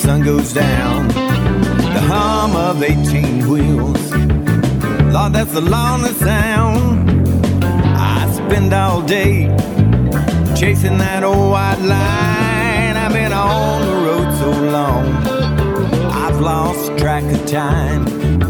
sun goes down. The hum of 18 wheels, Lord, that's the longest sound. I spend all day chasing that old white line. I've been on the road so long, I've lost track of time.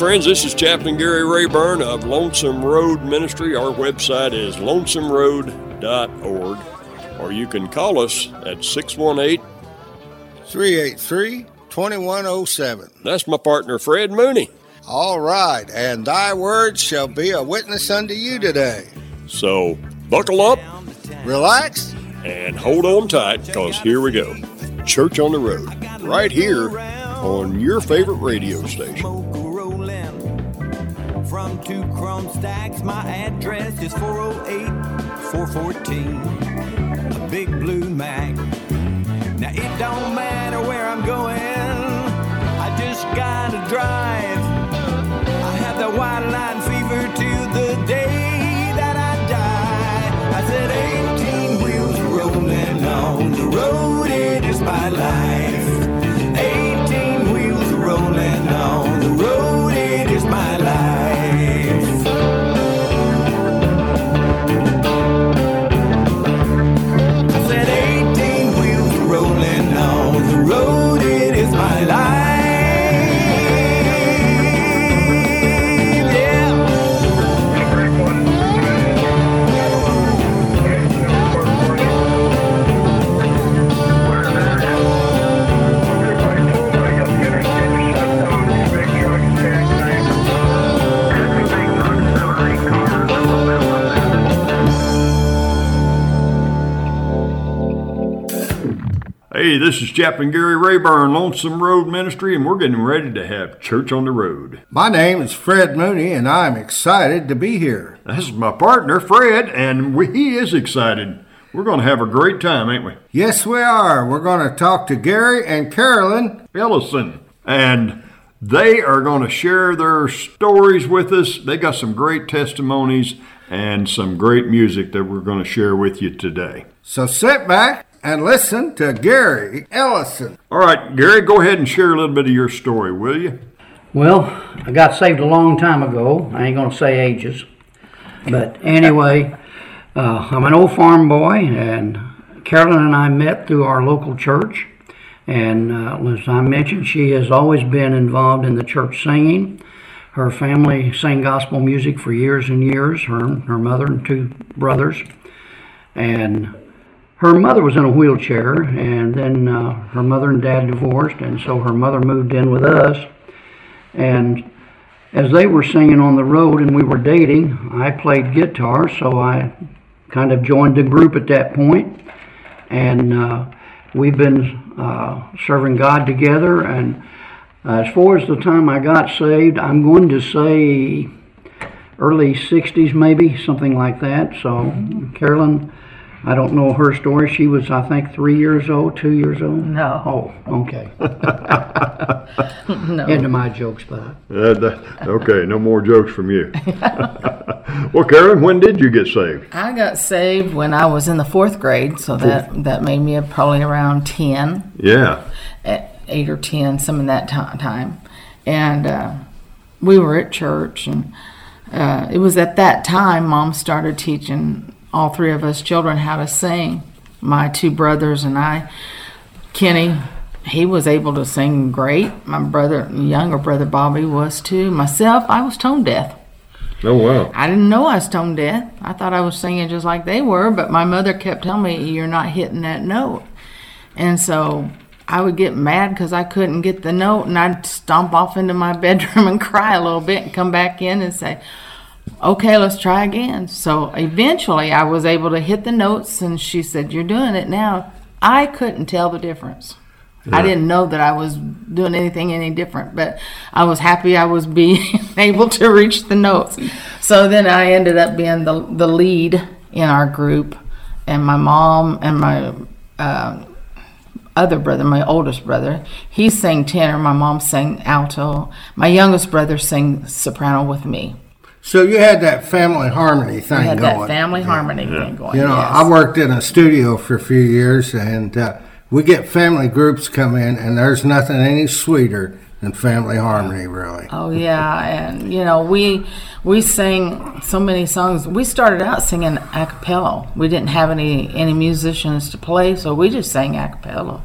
Friends, this is Chaplain Gary Rayburn of Lonesome Road Ministry. Our website is lonesomeroad.org, or you can call us at 618. 383 2107. That's my partner, Fred Mooney. All right, and thy word shall be a witness unto you today. So buckle up Relax. and hold on tight, because here we go. Church on the Road, right here on your favorite radio station. From two chrome stacks. My address is 408 414. A big blue Mack. Now it don't matter where I'm going, I just gotta drive. I have the white line fever till the day that I die. I said 18 wheels rolling on the road, it is my life. This is Chaplain Gary Rayburn, Lonesome Road Ministry, and we're getting ready to have Church on the Road. My name is Fred Mooney, and I'm excited to be here. This is my partner, Fred, and we, he is excited. We're going to have a great time, ain't we? Yes, we are. We're going to talk to Gary and Carolyn. Ellison. And they are going to share their stories with us. They got some great testimonies and some great music that we're going to share with you today. So sit back and listen to Gary Ellison. All right, Gary, go ahead and share a little bit of your story, will you? Well, I got saved a long time ago. I ain't gonna say ages, but anyway, uh, I'm an old farm boy, and Carolyn and I met through our local church. And uh, as I mentioned, she has always been involved in the church singing. Her family sang gospel music for years and years. Her, her mother and two brothers, and her mother was in a wheelchair, and then uh, her mother and dad divorced, and so her mother moved in with us. And as they were singing on the road and we were dating, I played guitar, so I kind of joined the group at that point. And uh, we've been uh, serving God together. And as far as the time I got saved, I'm going to say early 60s, maybe, something like that. So, Carolyn, I don't know her story. She was, I think, three years old, two years old. No. Oh, okay. No. End of my jokes, but Uh, that- okay, no more jokes from you. well, Carolyn, when did you get saved? I got saved when I was in the fourth grade, so that that made me probably around ten, Yeah. at eight or ten, some in that ti- time, and uh, we were at church, and uh, it was at that time Mom started teaching all three of us children how to sing. My two brothers and I, Kenny. He was able to sing great. My brother, younger brother Bobby, was too. Myself, I was tone deaf. Oh, wow. I didn't know I was tone deaf. I thought I was singing just like they were, but my mother kept telling me, You're not hitting that note. And so I would get mad because I couldn't get the note, and I'd stomp off into my bedroom and cry a little bit and come back in and say, okay, let's try again. So eventually I was able to hit the notes and she said, You're doing it now. I couldn't tell the difference. I didn't know that I was doing anything any different, but I was happy I was being able to reach the notes. So then I ended up being the, the lead in our group, and my mom and my uh, other brother, my oldest brother, he sang tenor, my mom sang alto, my youngest brother sang soprano with me. So you had that family harmony thing We had going. that family harmony thing going. You know, yes. I worked in a studio for a few years, and uh, we get family groups come in, and there's nothing any sweeter than family harmony, really. Oh yeah, and you know we we sang so many songs. We started out singing a cappella. We didn't have any any musicians to play, so we just sang a cappella.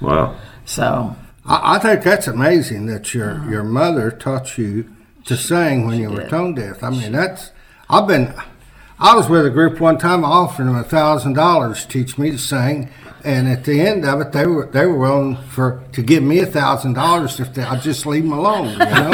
Wow. So I, I think that's amazing that your your mother taught you to sing when you were did. tone deaf. I mean, that's I've been. I was with a group one time. I offered them a thousand dollars to teach me to sing, and at the end of it, they were they were willing for to give me a thousand dollars if they, I'd just leave them alone. You know,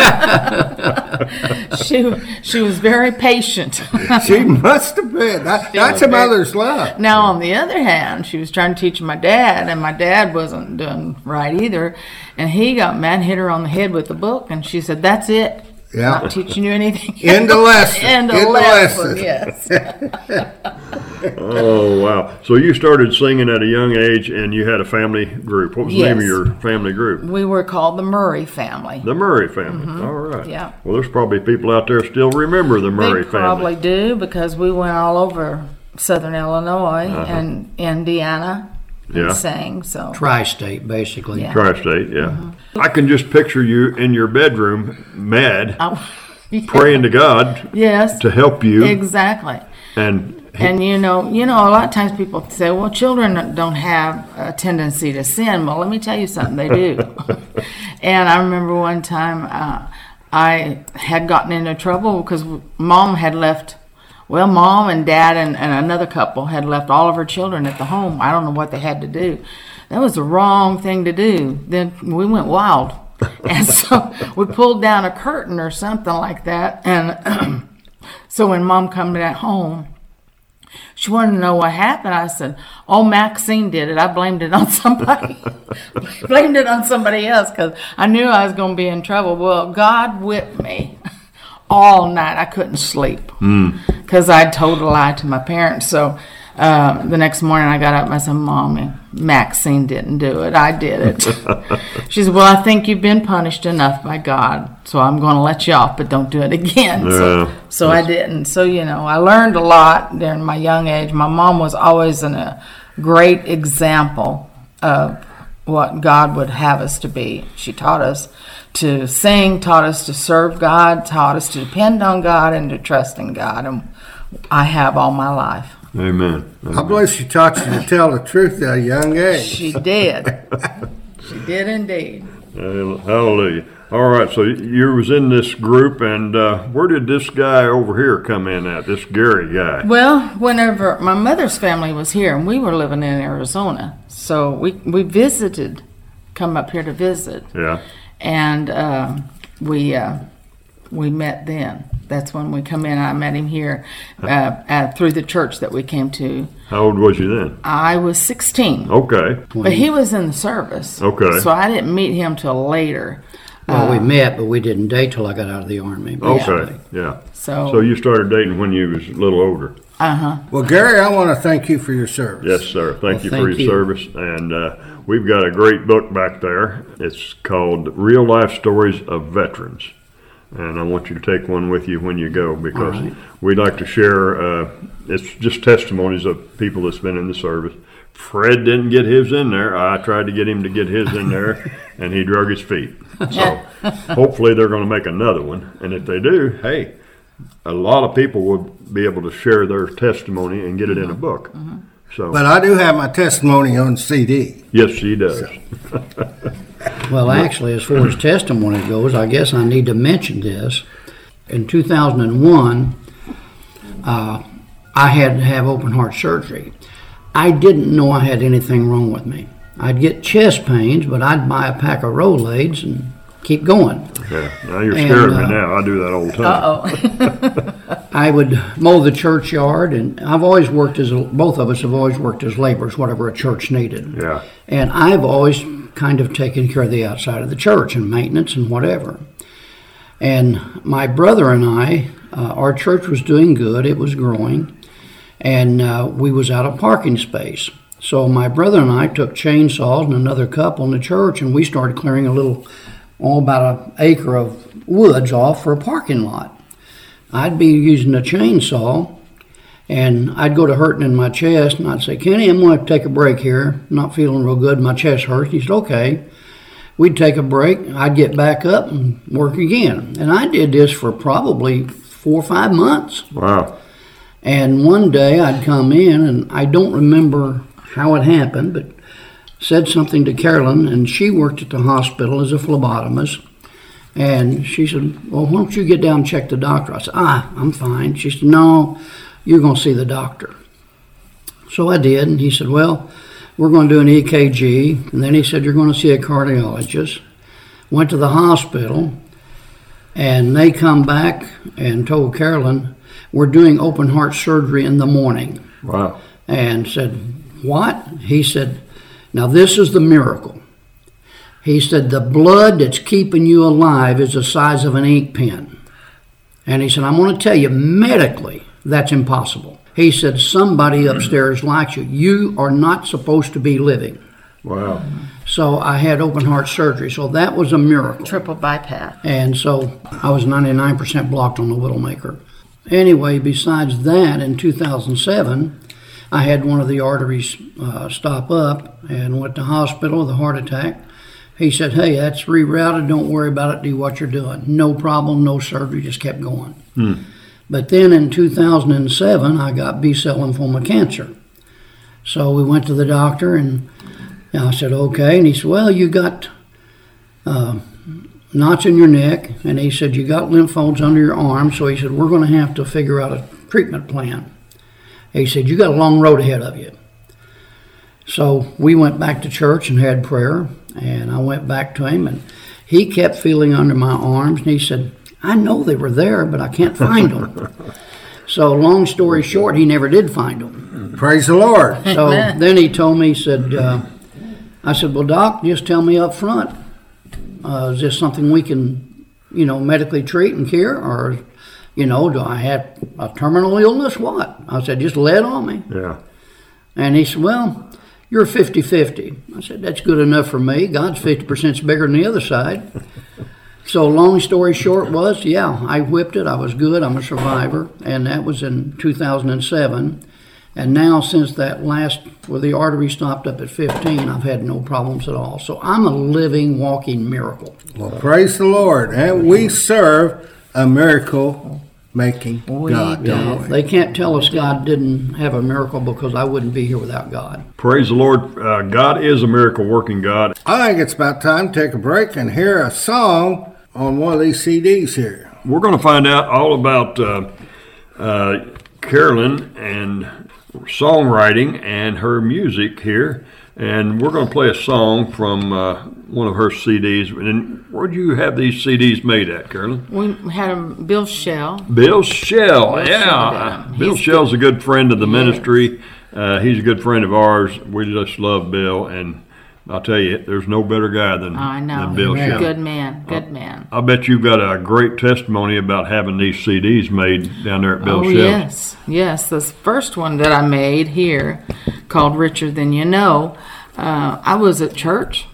she she was very patient. she must have been. That, that's a mother's love. now on the other hand, she was trying to teach my dad, and my dad wasn't doing right either, and he got mad, hit her on the head with the book, and she said, "That's it." Yeah. Not teaching you anything. End of lesson. End of End lesson. lesson. Yes. Oh wow! So you started singing at a young age, and you had a family group. What was the name of your family group? We were called the Murray family. The Murray family. All right. Mm-hmm. Yeah. Well, there's probably people out there still remember the Murray family. probably do because we went all over southern Illinois and Indiana and Uh-huh. Yeah. sang. So Tri-state, basically. Yeah. Tri-state. Yeah. Mm-hmm. I can just picture you in your bedroom, mad, I- praying to God yes, to help you, exactly. and And you know, you know, a lot of times people say, "Well, children don't have a tendency to sin." Well, let me tell you something, they do. and I remember one time uh, I had gotten into trouble because mom had left. Well, mom and dad and, and another couple had left all of her children at the home. I don't know what they had to do. That was the wrong thing to do. Then we went wild. And so we pulled down a curtain or something like that. And so when mom come back home, she wanted to know what happened. I said, "Oh, Maxine did it. I blamed it on somebody. blamed it on somebody else because I knew I was going to be in trouble." Well, God whipped me all night. I couldn't sleep because I told a lie to my parents. So uh, the next morning, I got up and I said, Mom, Maxine didn't do it. I did it." she said, "Well, I think you've been punished enough by God, so I'm going to let you off, but don't do it again." So, Yeah. so I didn't. So you know, I learned a lot during my young age. My mom was always in a great example of what God would have us to be. She taught us to sing, taught us to serve God, taught us to depend on God and to trust in God, and I have all my life. Amen. I believe she taught you to tell the truth at a young age. She did. she did indeed. Hallelujah. All right, so you was in this group, and uh, where did this guy over here come in at? This Gary guy. Well, whenever my mother's family was here and we were living in Arizona, so we we visited, come up here to visit, Yeah. and um we uh, we met then. That's when we come in. I met him here uh, uh, through the church that we came to. How old was you then? I was 16, Okay. but he was in the service. Okay. So I didn't meet him till later. Well, we met, but we didn't date till I got out of the army. Okay. Yeah. So, So you started dating when you was a little older. uh huh. Well, Gary, I want to thank you for your service. Yes, sir. Thank Well, you for thank your you. service. And uh, we've got a great book back there. It's called Real Life Stories of Veterans. And I want you to take one with you when you go because All right. we'd like to share. Uh, it's just testimonies of people that's been in the service. Fred didn't get his in there. I tried to get him to get his in there, and he drug his feet. So hopefully they're going to make another one. And if they do, hey, a lot of people will be able to share their testimony and get it in a book. So But I do have my testimony on CD. yes, she does. Well, actually, as far as testimony goes, I guess I need to mention this. In 2001, uh, I had to have open heart surgery. I didn't know I had anything wrong with me. I'd get chest pains, but I'd buy a pack of Rolaids and keep going. Yeah. Now you're And, scaring uh, me now. I do that all the time. Uh oh. I would mow the churchyard, and I've always worked as a, both of us have always worked as laborers, whatever a church needed. Yeah. And I've always kind of taken care of the outside of the church and maintenance and whatever. And my brother and I, uh, our church was doing good; it was growing, and uh, we was out of parking space. So my brother and I took chainsaws and another couple in the church, and we started clearing a little, all about an acre of woods off for a parking lot. I'd be using a chainsaw, and I'd go to hurting in my chest, and I'd say, Kenny, I'm going to take a break here. I'm not feeling real good. My chest hurts. He said, okay. We'd take a break. I'd get back up and work again. And I did this for probably four or five months. Wow. And one day I'd come in, and I don't remember how it happened, but said something to Carolyn, and she worked at the hospital as a phlebotomist. And she said, Well, why don't you get down and check the doctor? I said, Ah, I'm fine. She said, No, you're going to see the doctor. So I did, and he said, Well, we're going to do an EKG. And then he said, You're going to see a cardiologist. Went to the hospital, and they come back and told Carolyn, We're doing open heart surgery in the morning. Wow. And said, What? He said, Now this is the miracle. He said, The blood that's keeping you alive is the size of an ink pen. And he said, I'm going to tell you, medically, that's impossible. He said, Somebody hmm. upstairs likes you. You are not supposed to be living. Wow. So I had open heart surgery. So that was a miracle. Triple bypass. And so I was 99% blocked on the Widowmaker. Anyway, besides that, in 2007, I had one of the arteries uh, stop up and went to hospital with a heart attack. He said, Hey, that's rerouted. Don't worry about it. Do what you're doing. No problem, no surgery. Just kept going. But then in 2007, I got B cell lymphoma cancer. So we went to the doctor and I said, Okay. And he said, Well, you got uh, knots in your neck. And he said, You got lymph nodes under your arm. So he said, We're going to have to figure out a treatment plan. He said, You got a long road ahead of you. So we went back to church and had prayer. And I went back to him, and he kept feeling under my arms. And he said, I know they were there, but I can't find them. so, long story short, he never did find them. Praise the Lord. So then he told me, he said, uh, I said, well, doc, just tell me up front. Uh, is this something we can, you know, medically treat and cure? Or, you know, do I have a terminal illness? What? I said, just lay it on me. Yeah. And he said, well, you're 50 50. I said, that's good enough for me. God's 50% bigger than the other side. So, long story short was, yeah, I whipped it. I was good. I'm a survivor. And that was in 2007. And now, since that last, where the artery stopped up at 15, I've had no problems at all. So, I'm a living, walking miracle. Well, praise the Lord. And we serve a miracle making God. do. don't we? They can't tell us God didn't have a miracle because I wouldn't be here without God. Praise the Lord. Uh, God is a miracle working God. I think it's about time to take a break and hear a song on one of these CDs here. We're going to find out all about uh, uh, Carolyn and songwriting and her music here. And we're going to play a song from uh, one of her CDs. And where'd you have these CDs made at, Carolyn? We had a Bill Shell. Bill Shell, Bill yeah. Shell. Bill Shell's a good friend of the ministry. Uh, he's a good friend of ours. We just love Bill, and I'll tell you, there's no better guy than, I know. than Bill. Good man. Good man. I bet you've got a great testimony about having these CDs made down there at Bill oh Shell's. yes, yes. This first one that I made here, called "Richer Than You Know," uh, I was at church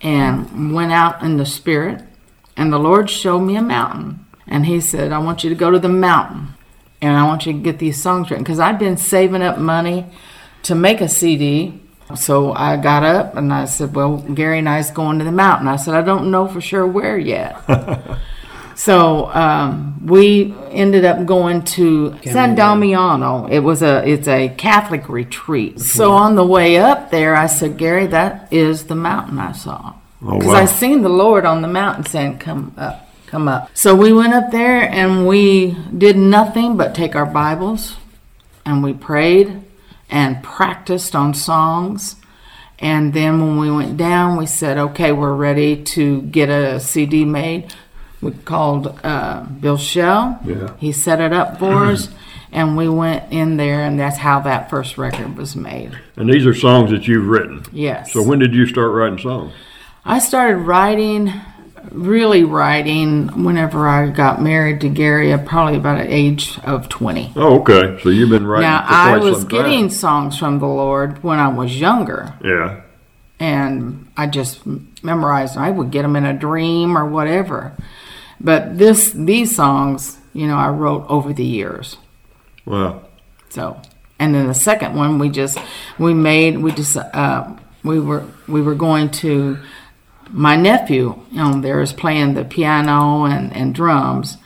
and went out in the spirit, and the Lord showed me a mountain, and He said, "I want you to go to the mountain, and I want you to get these songs written." Because I'd been saving up money to make a CD. So I got up and I said, "Well, Gary and I's going to the mountain." I said, "I don't know for sure where yet." So um, we ended up going to San Damiano. It was a it's a Catholic retreat. So on the way up there, I said, Gary, that is the mountain I saw Oh, because wow. I seen the Lord on the mountain saying, "Come up, come up." So we went up there and we did nothing but take our Bibles and we prayed and practiced on songs. And then when we went down, we said, okay, we're ready to get a CD made. we called uh, Bill Shell. Yeah. He set it up for us, and we went in there, and that's how that first record was made. And these are songs that you've written. Yes. So when did you start writing songs? I started writing, really writing, whenever I got married to Gary, probably about the age of 20. Oh, okay. So you've been writing Now, I was some time. getting songs from the Lord when I was younger, Yeah. and I just memorized them. I would get them in a dream or whatever. But this, these songs, you know, I wrote over the years. Wow. So, and then the second one, we just we made we just uh, we were we were going to my nephew on there is playing the piano and, and drums,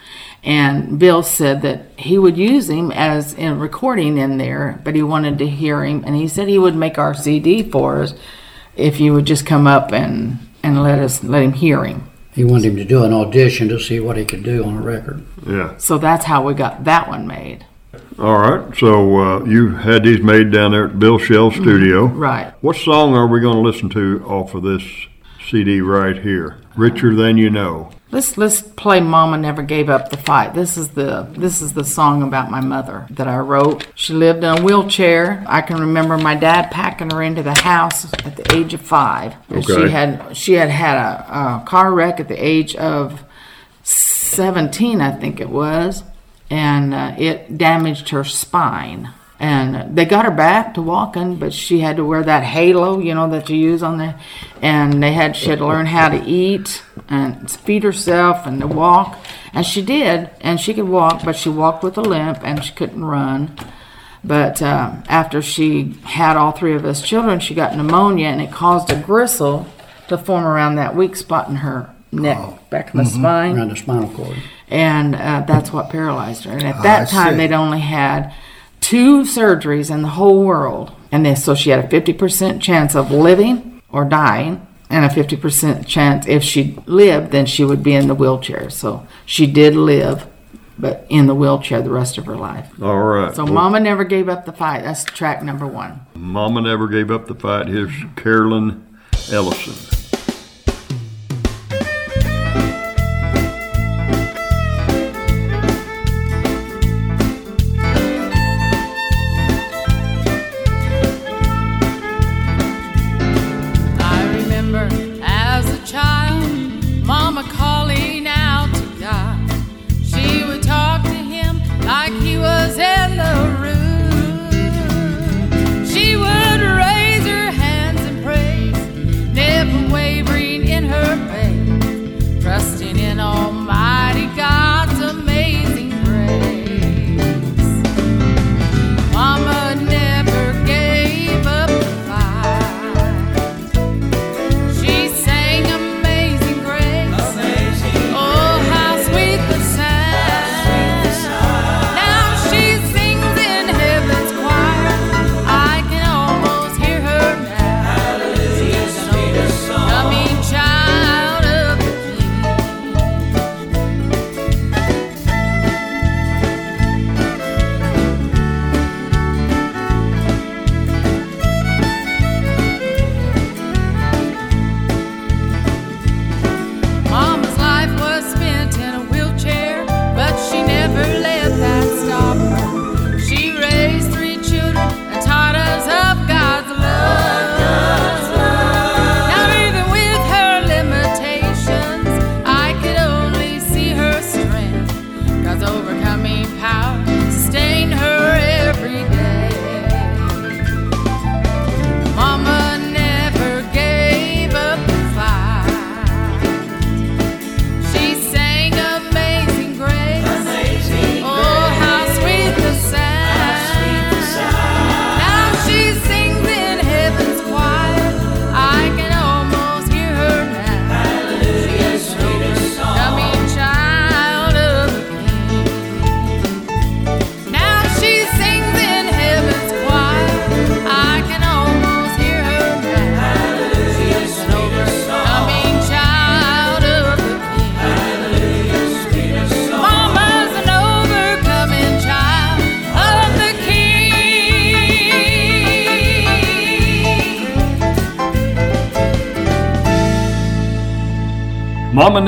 and Bill said that he would use him as in recording in there, but he wanted to hear him, and he said he would make our CD for us if you would just come up and and let us let him hear him. He wanted him to do an audition to see what he could do on a record. Yeah. So that's how we got that one made. All right. So uh, you had these made down there at Bill Shell Studio. Right. What song are we going to listen to off of this CD right here? Richer Than You Know. Let's let's play Mama Never Gave Up the Fight. This is the this is the song about my mother that I wrote. She lived in a wheelchair. I can remember my dad packing her into the house at the age of five. Okay. She had she had had a, a car wreck at the age of seventeen, I think it was, and uh, it damaged her spine. And they got her back to walking, but she had to wear that halo, you know, that you use on the, and they had she had to learn how to eat and feed herself and to walk, and she did, and she could walk, but she walked with a limp and she couldn't run. But uh, after she had all three of us children, she got pneumonia, and it caused a gristle to form around that weak spot in her neck, back of the spine Around the spinal cord. and uh, that's what paralyzed her. And at I that time, see. they'd only had two surgeries in the whole world, and they, so she had a fifty percent chance of living or dying, and a fifty percent chance if she lived, then she would be in the wheelchair. So she did live, but in the wheelchair the rest of her life. All right. So Well, Mama never gave up the fight. That's track number one. Mama Never Gave Up the Fight. Here's Carolyn Ellison.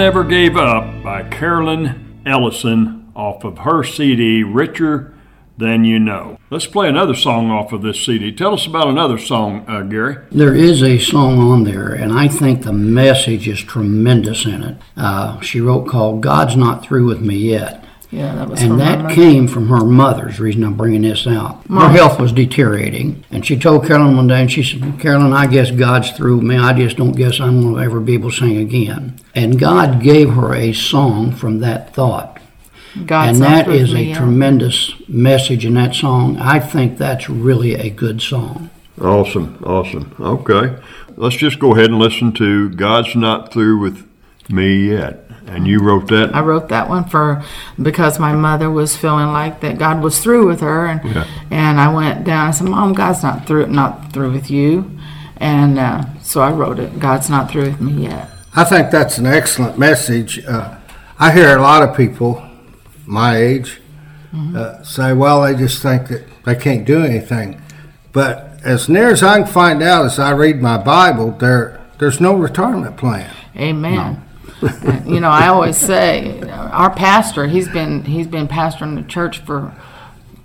Never Gave Up by Carolyn Ellison off of her CD, Richer Than You Know. Let's play another song off of this CD. Tell us about another song, uh, Gary. There is a song on there, and I think the message is tremendous in it. Uh, she wrote called "God's Not Through with Me Yet." Yeah, that was And from that mother. came from her mother's reason I'm bringing this out. Her health was deteriorating. And she told Carolyn one day, and she said, Carolyn, I guess God's through me. I just don't guess I'm going to ever be able to sing again. And God gave her a song from that thought. God's and not that through with is me a yet. tremendous message in that song. I think that's really a good song. Awesome, awesome. Okay. Let's just go ahead and listen to God's Not Through with Me Yet. And you wrote that? I wrote that one for because my mother was feeling like that God was through with her, and Yeah. and I went down. I said, "Mom, God's not through not through with you," and uh, so I wrote it. God's not through with me yet. I think that's an excellent message. Uh, I hear a lot of people my age uh, say, well, they just think that they can't do anything. But as near as I can find out as I read my Bible, there there's no retirement plan. Amen. Uh, you know, I always say our pastor. He's been he's been pastoring the church for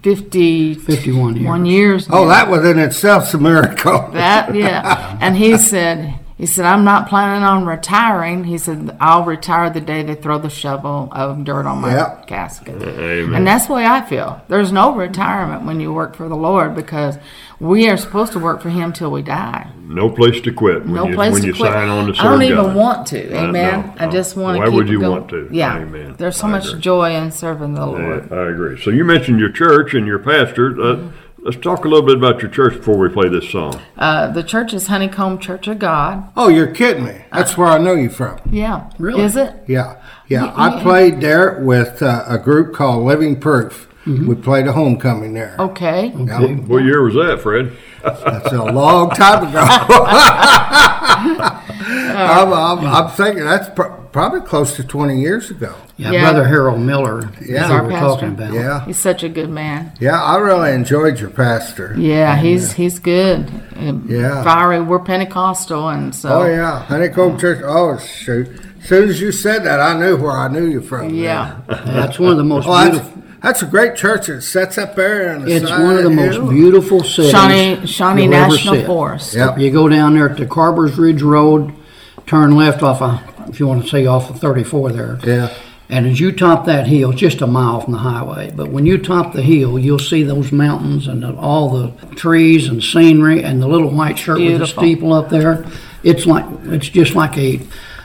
fifty 51 years. one years. Oh, that was in itself a miracle. That yeah, and he said he said I'm not planning on retiring. He said I'll retire the day they throw the shovel of dirt on my Yep. casket. Amen. And that's the way I feel. There's no retirement when you work for the Lord because we are supposed to work for Him till we die. No place to quit when No you, place when to you quit. sign on to serve I don't even God. want to. Uh, Amen. no, I just want to. Why would you going. want to? Yeah. Amen. There's so I much agree. joy in serving the Lord. I, I agree. So you mentioned your church and your pastor. Uh, Mm-hmm. Let's talk a little bit about your church before we play this song. Uh, the church is Honeycomb Church of God. Oh, you're kidding me. That's where I know you from. Yeah. Really? Is it? Yeah, yeah. Yeah, I played there with uh, a group called Living Proof. We played a homecoming there. Okay. Yeah, What year was that, Fred? That's a long time ago. I'm, I'm, I'm thinking that's pr- probably close to 20 years ago. Yeah, Yeah. Brother Harold Miller Yeah. who Our we're pastor. talking about. Yeah, He's such a good man. yeah. I really enjoyed your pastor. Yeah, he's uh, he's good. And Yeah. Fiery. We're Pentecostal, and so Oh yeah, Honeycomb Church. Oh shoot! As soon as you said that, I knew where I knew you from. yeah. That's one of the most Oh, that's, beautiful. that's a great church. It sets up there on the It's side one of the most hill. beautiful cities. Shawnee Shawnee you'll National see. Forest. Yep. You go down there to Carver's Ridge Road, turn left off of, if you want to say off of 34 there. Yeah. And as you top that hill, just a mile from the highway, but when you top the hill, you'll see those mountains and the, all the trees and scenery and the little white shirt with the steeple up there. It's like it's just like a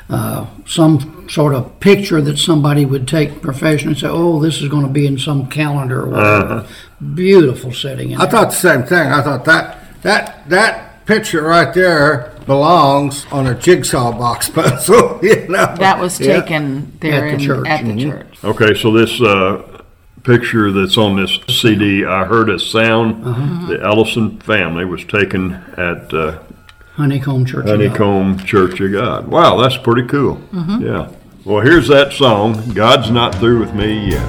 uh, some sort of picture that somebody would take professionally and say, "Oh, this is going to be in some calendar or whatever." Beautiful setting. In I there. thought the same thing. I thought that that that picture right there belongs on a jigsaw box puzzle. You know. That was Yeah. taken there At the in, church. at the Mhm. church. Okay, so this uh, picture that's on this CD, I heard a sound. Uh-huh. The Ellison family was taken at uh, Honeycomb Church. of God. Honeycomb Church of God. Wow, that's pretty cool. Mm-hmm. Yeah. Well, here's that song, God's Not Through With Me Yet,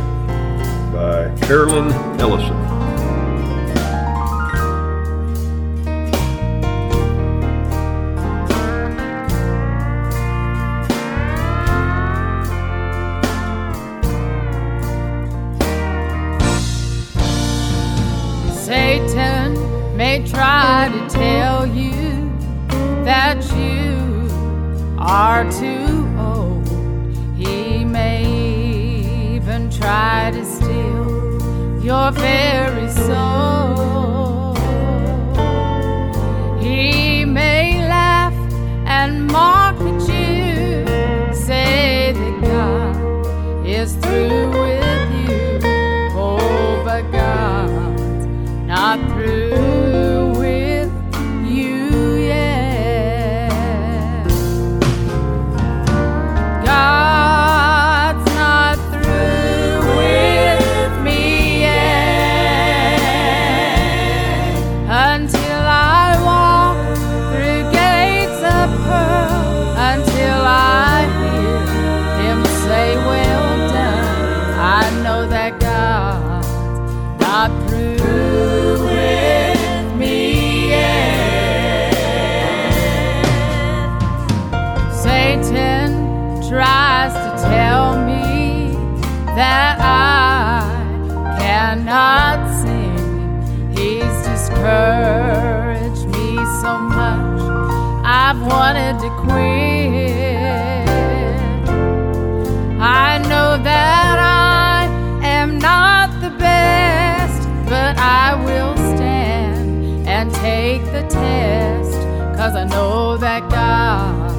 by Carolyn Ellison. Are too old. He may even try to steal your very soul. Cause I know that God's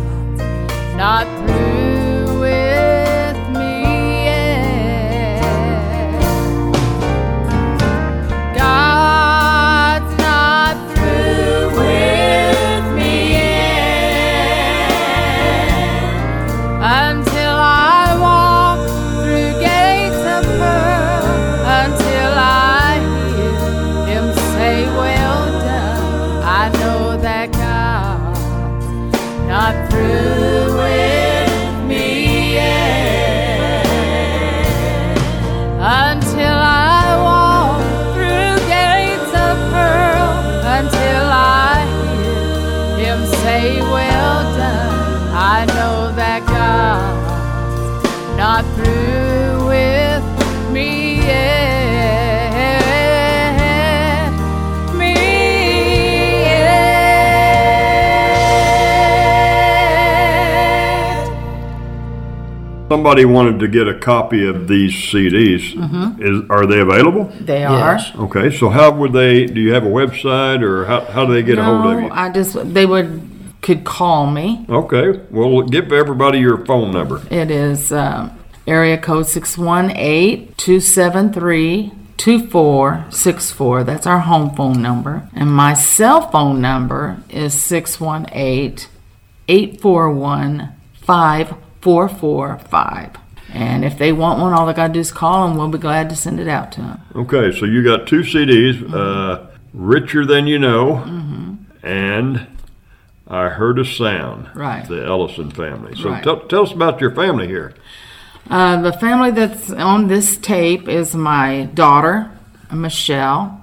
not through Somebody wanted to get a copy of these CDs. Is, are they available? They are. Yes. Okay, so how would they, do you have a website or how, how do they get a hold of No, you? I just they would could call me. Okay, well, give everybody your phone number. It is um, area code 618-273-2464. That's our home phone number. And my cell phone number is 618-841-5445. And if they want one, all they got to do is call them. we'll be glad to send it out to them. Okay, so you got two CDs, uh, Richer Than You Know and I Heard a Sound. Right. The Ellison family. So Right. tell, tell us about your family here. Uh, the family that's on this tape is my daughter, Michelle,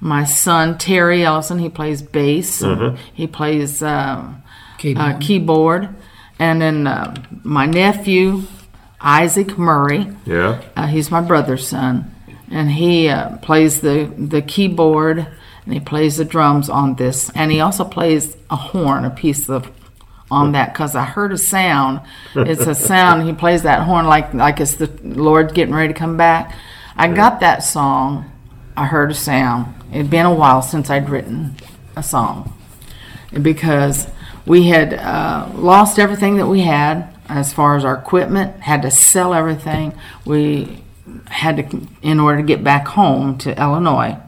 my son, Terry Ellison. He plays bass, and he plays um, Keyboard. Uh, keyboard. And then uh, my nephew, Isaac Murray, Yeah? uh, he's my brother's son, and he uh, plays the, the keyboard and he plays the drums on this, and he also plays a horn, a piece of on that because I heard a sound. It's a sound. He plays that horn like like it's the Lord getting ready to come back. I got that song. I heard a sound. It'd been a while since I'd written a song because we had uh, lost everything that we had as far as our equipment, had to sell everything. We had to, in order to get back home to Illinois.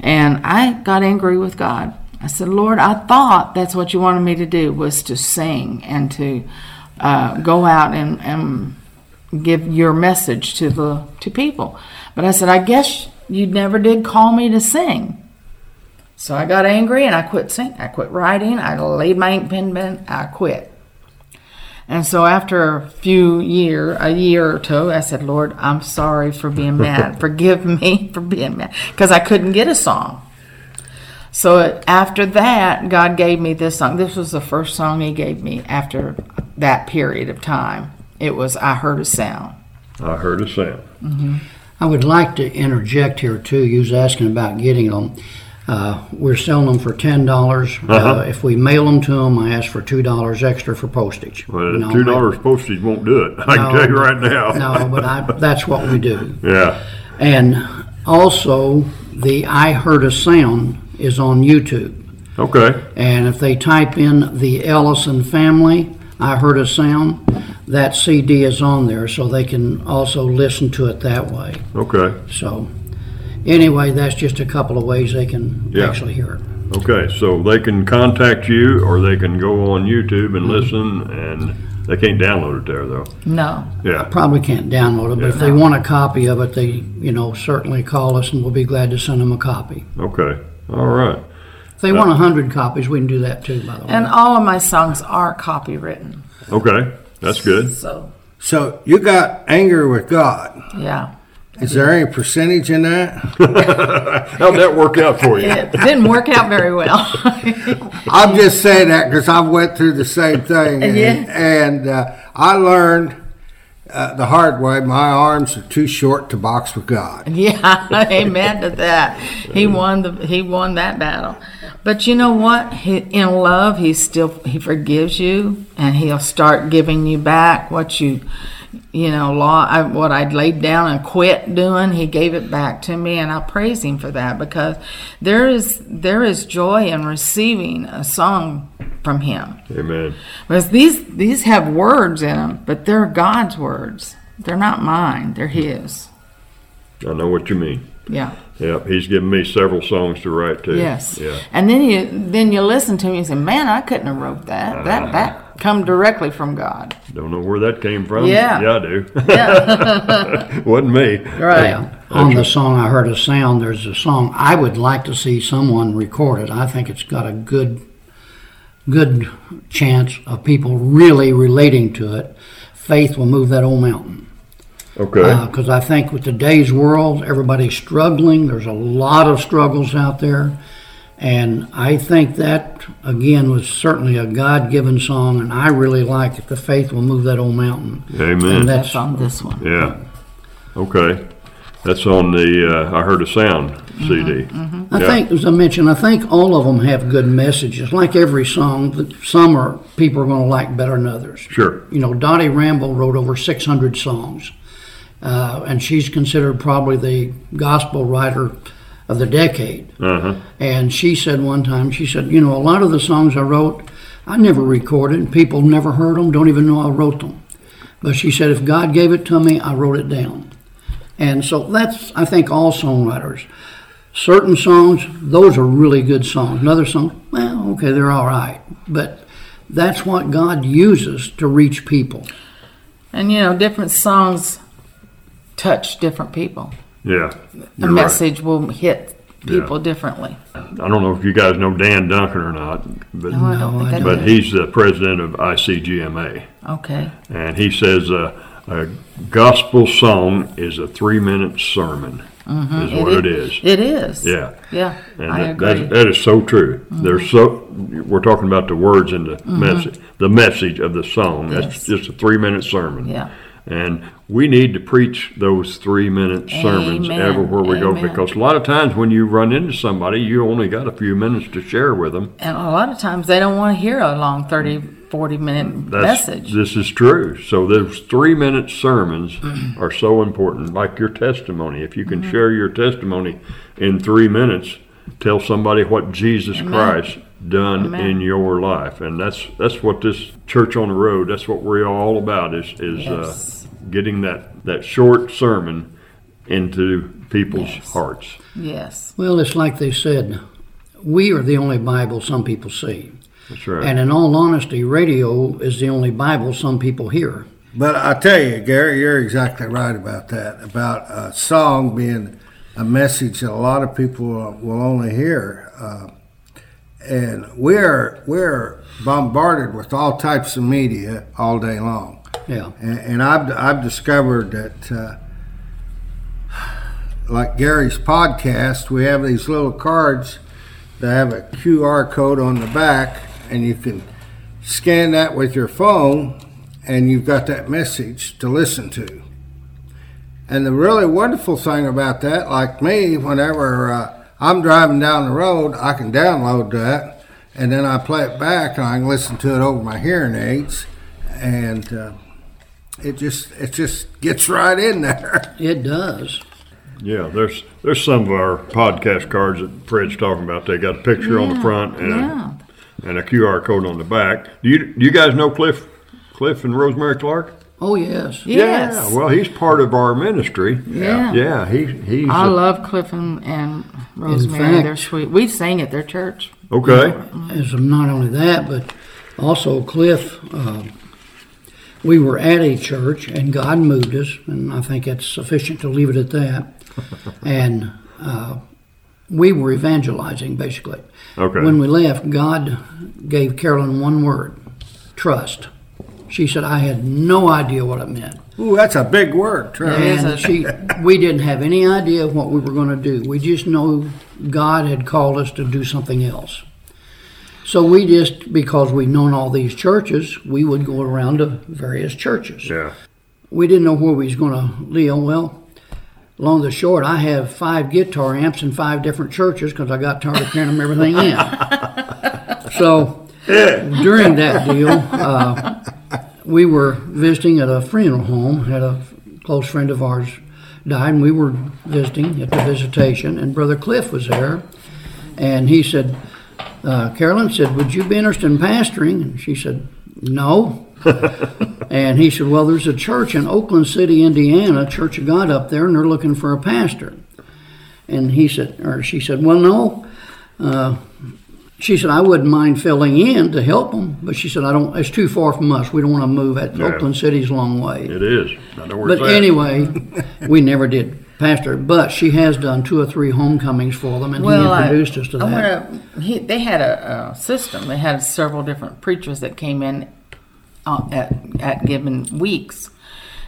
And I got angry with God. I said, Lord, I thought that's what you wanted me to do was to sing and to uh, go out and, and give your message to the to people. But I said, I guess you never did call me to sing. So I got angry and I quit singing. I quit writing. I laid my ink pen down. I quit. And so after a few year, a year or two, I said, Lord, I'm sorry for being mad. Forgive me for being mad because I couldn't get a song. So after that, God gave me this song. This was the first song He gave me after that period of time. It was I Heard a Sound. I heard a sound. Mm-hmm. I would like to interject here too. You was asking about getting them. Uh, we're selling them for ten dollars. uh Uh-huh. if we mail them to them, I ask for two dollars extra for postage. Well, No, two dollars postage won't do it. I can tell you right now. No, but I, that's what we do. Yeah. And also, the I Heard a Sound is on YouTube. Okay. And if they type in the Ellison family, I Heard a Sound, that CD is on there, so they can also listen to it that way. Okay. So, anyway, that's just a couple of ways they can Yeah. actually hear it. Okay. So they can contact you, or they can go on YouTube and listen, and they can't download it there though. No. Yeah. Probably can't download it, but if they want a copy of it, they, you know, certainly call us and we'll be glad to send them a copy. Okay. All right. If they want a hundred copies, we can do that too, by the way. And all of my songs are copywritten. Okay. That's good. So, So you got anger with God. yeah. Is there any percentage in that? How'd that work out for you? It didn't work out very well. I'm just saying that because I went through the same thing. And, Yeah. and uh, I learned uh, the hard way. My arms are too short to box with God. Yeah, amen to that. He won the he won that battle. But you know what? He, in love, he still he forgives you, and he'll start giving you back what you, you know, law I, what I'd laid down and quit doing. He gave it back to me, and I praise him for that because there is there is joy in receiving a song from him. Amen. Because these these have words in them, but they're God's words. They're not mine. They're His. I know what you mean. Yeah. Yep, he's given me several songs to write too. Yes. Yeah. And then you then you listen to me and say, "Man, I couldn't have wrote that. That that come directly from God." Don't know where that came from. Yeah. Yeah, I do. Yeah. Wasn't me. right. Yeah. On the song I heard a sound, there's a song I would like to see someone record it. I think it's got a good good chance of people really relating to it. Faith will move that old mountain. Okay. Uh, because I think with today's world, everybody's struggling. There's a lot of struggles out there. And I think that, again, was certainly a God given song. And I really like it. The faith will move that old mountain. Amen. And That's that's on this one. yeah. Okay. That's on the uh, I Heard a Sound mm-hmm, CD. Mm-hmm. I Yeah. think, as I mentioned, I think all of them have good messages. Like every song, some are people are going to like better than others. Sure. You know, Dottie Rambo wrote over 600 songs, uh, and she's considered probably the gospel writer of the decade. Uh huh. And she said one time, she said, you know, a lot of the songs I wrote, I never recorded, and people never heard them, don't even know I wrote them. But she said, if God gave it to me, I wrote it down. And so that's, I think, all songwriters. Certain songs, those are really good songs. Another song, well, okay, they're all right. But that's what God uses to reach people. And you know, different songs touch different people. Yeah. The You're right. message will hit people differently. I don't know if you guys know Dan Duncan or not, but No, I don't think but he's the president of ICGMA, Okay. and he says uh, a gospel song is a three-minute sermon. Mm-hmm. Is what it is. It is. Yeah. Yeah. And I that, agree. that, that is so true. Mm-hmm. There's so we're talking about the words and the mm-hmm. message, the message of the song. That's just a three-minute sermon. Yeah. And we need to preach those three-minute sermons Amen. everywhere we go because a lot of times when you run into somebody, you only got a few minutes to share with them. and a lot of times they don't want to hear a long 30, 40 minute That's, message. This is true. So those three-minute sermons are so important, like your testimony. If you can Mm-hmm. share your testimony in three minutes, tell somebody what Jesus Amen. Christ done Amen. in your life, and that's that's what this church on the road. That's what we're all about. Is is Yes. uh, getting that that short sermon into people's Yes. hearts. yes. Well, it's like they said, we are the only Bible some people see. That's right. And in all honesty, radio is the only Bible some people hear. But I tell you, Gary, you're exactly right about that. About a song being a message that a lot of people will only hear. Uh, and we're we're bombarded with all types of media all day long. Yeah. And, and I've, I've discovered that, uh, like Gary's podcast, we have these little cards that have a QR code on the back, and you can scan that with your phone, and you've got that message to listen to. And the really wonderful thing about that, like me, whenever uh, I'm driving down the road, I can download that, and then I play it back, and I can listen to it over my hearing aids, and uh, it just it just gets right in there. It does. Yeah, there's there's some of our podcast cards that Fred's talking about. They got a picture on the front and yeah. a, and a QR code on the back. Do you do you guys know Cliff Cliff and Rosemary Clark? Oh, yes. Yes. Yeah, well, he's part of our ministry. Yeah. yeah, he he's I uh, love Cliff and, and Rosemary. fact- They're sweet. We sang at their church. okay. As not only that, but also Cliff, uh, we were at a church and God moved us, and I think that's sufficient to leave it at that. and uh, we were evangelizing, basically. Okay. When we left, God gave Carolyn one word trust. She said, I had no idea what it meant. Ooh, that's a big word, Trevor. And she, we didn't have any idea what we were going to do. We just know God had called us to do something else. So we just, because we'd known all these churches, we would go around to various churches. Yeah. we didn't know where we was going to live. Well, long the short, I have five guitar amps in five different churches because I got tired of carrying them everything in. so during that deal, uh, we were visiting at a funeral home. Had a close friend of ours died, and we were visiting at the visitation, and Brother Cliff was there, and he said, uh, Carolyn said, "Would you be interested in pastoring?" And she said, "No." and he said, "Well, there's a church in Oakland City, Indiana, Church of God up there, and they're looking for a pastor." And he said, or she said, "Well, no." Uh, she said, "I wouldn't mind filling in to help them," but she said, "I don't. It's too far from us. We don't want to move. At Yeah. Oakland City's a long way." It is. I know where But it's anyway, we never did pastor. But she has done two or three homecomings for them, and he I- introduced us to I that. wanna- he, they had a, a system. They had several different preachers that came in uh, at at given weeks,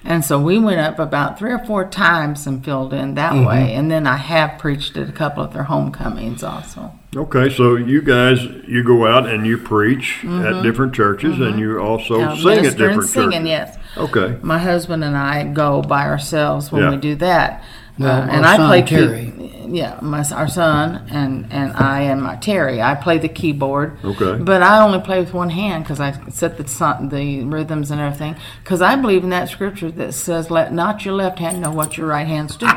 and so we went up about three or four times and filled in that Mm-hmm. way. And then I have preached at a couple of their homecomings also. Okay, so you guys, you go out and you preach at different churches, and you also Uh, sing at minister and singing, churches. yes. Okay. My husband and I go by ourselves when Yeah. we do that. Well, uh, and I son, play key- Terry. Yeah, my our son and and I and my Terry. I play the keyboard. Okay. But I only play with one hand because I set the son, the rhythms and everything. Because I believe in that scripture that says, "Let not your left hand know what your right hand's doing."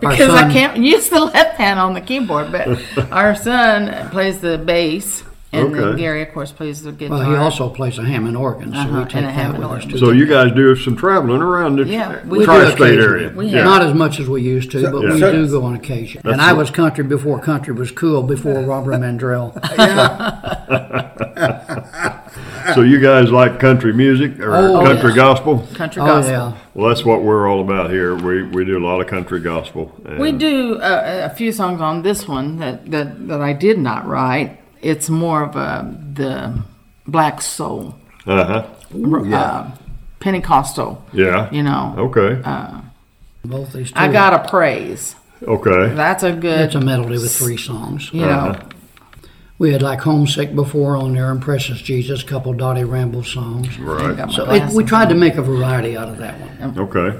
because I can't use the left hand on the keyboard, but our son plays the bass. And then Okay. Gary, of course, plays the guitar. Well, he also plays a Hammond organ, so Uh-huh, we take and a that Hammond with us organ. too. So you guys do some traveling around the Yeah, we We do tri-state occasionally. area. We yeah. have. Not as much as we used to, but we So- do go on occasion. And I was country before country was cool, before Robert Mandrell. So you guys like country music or Oh, country yeah. gospel? country oh, gospel. yeah. Well, that's what we're all about here. We we do a lot of country gospel. and- We do a, a few songs on this one that, that, that I did not write. It's more of a the black soul, Uh-huh. uh, Pentecostal. Yeah. You know, Okay. Both these two. I got a praise. okay. That's a good. It's a melody with three songs. you know, Uh-huh. We had like Homesick before on there and Precious Jesus, couple Dottie Rambo songs. Right. So it, we tried to make a variety out of that one. Okay.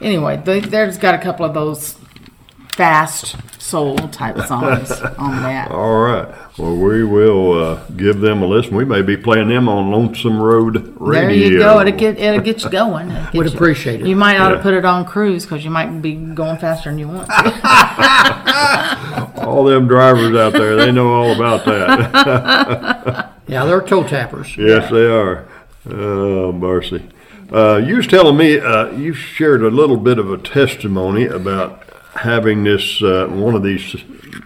Anyway, they, there's got a couple of those fast soul type songs on that. All right. Well, we will uh, give them a listen. We may be playing them on Lonesome Road Radio. There you go. It'll get it'll get you going. It'll get Would you- appreciate it. You might ought Yeah. to put it on cruise because you might be going faster than you want. to. all them drivers out there, they know all about that. Yeah, they're toe tappers. yes, they are. Oh, mercy. Uh, you was telling me uh, you shared a little bit of a testimony about having this uh, one of these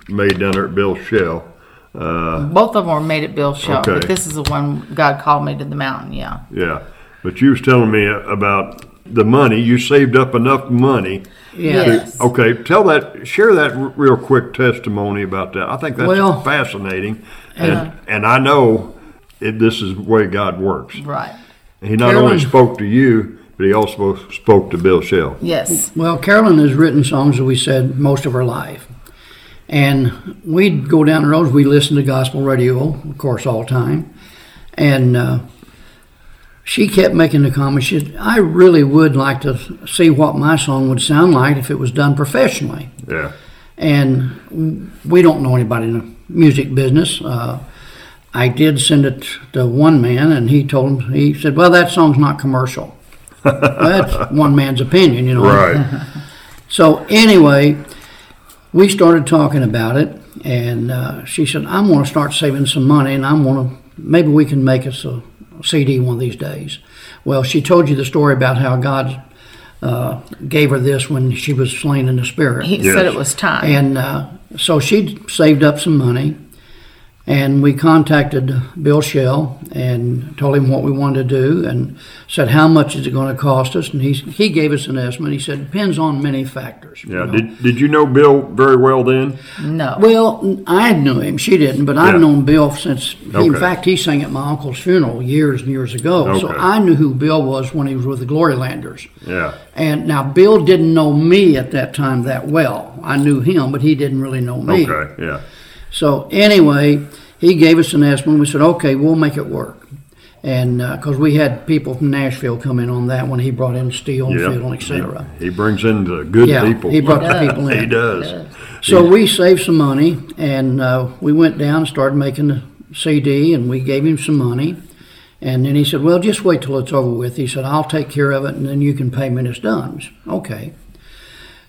made down there at Bill Shell. Uh, Both of them were made at Bill Shell, Okay. but this is the one God called me to the mountain. Yeah. yeah, but you was telling me about the money. You saved up enough money. Yes. Okay, tell that, share that r- real quick testimony about that. I think that's Well- fascinating, and and I know it, this is the way God works. Right. He not Carolyn- only spoke to you, but he also spoke to Bill Shell. Yes. Well, Carolyn has written songs, as we said, most of her life. And we'd go down the roads, we listen to gospel radio, of course, all the time. And uh, she kept making the comment, she said, I really would like to see what my song would sound like if it was done professionally. Yeah, And we don't know anybody in the music business. Uh, I did send it to one man, and he told him, he said, Well, that song's not commercial. Well, that's one man's opinion, you know. right. So anyway, we started talking about it, and uh, she said, "I'm going to start saving some money, and I'm going to maybe we can make us a CD one of these days." Well, she told you the story about how God uh, gave her this when she was slain in the spirit, He Yes. said it was time. and uh, so she saved up some money, and we contacted Bill Shell and told him what we wanted to do, and said how much is it going to cost us, and he he gave us an estimate. He said depends on many factors. you Yeah. know. Did Did you know Bill very well then? no. Well, I knew him. She didn't, but I've Yeah. known Bill since. He, in fact, he sang at my uncle's funeral years and years ago. Okay. So I knew who Bill was when he was with the Glorylanders. Yeah. And now Bill didn't know me at that time that well. I knew him, but he didn't really know me. Okay. Yeah. So anyway, he gave us an estimate. We said, okay, we'll make it work. And because we had people from Nashville come in on that when he brought in steel and Yeah. fiddle, et cetera. He brings in the good Yeah, people. he brought the people in. He does. So we saved some money, and uh, we went down and started making the CD, and we gave him some money. And then he said, "Well, just wait till it's over with." He said, "I'll take care of it, and then you can pay me when it's done." Said, okay.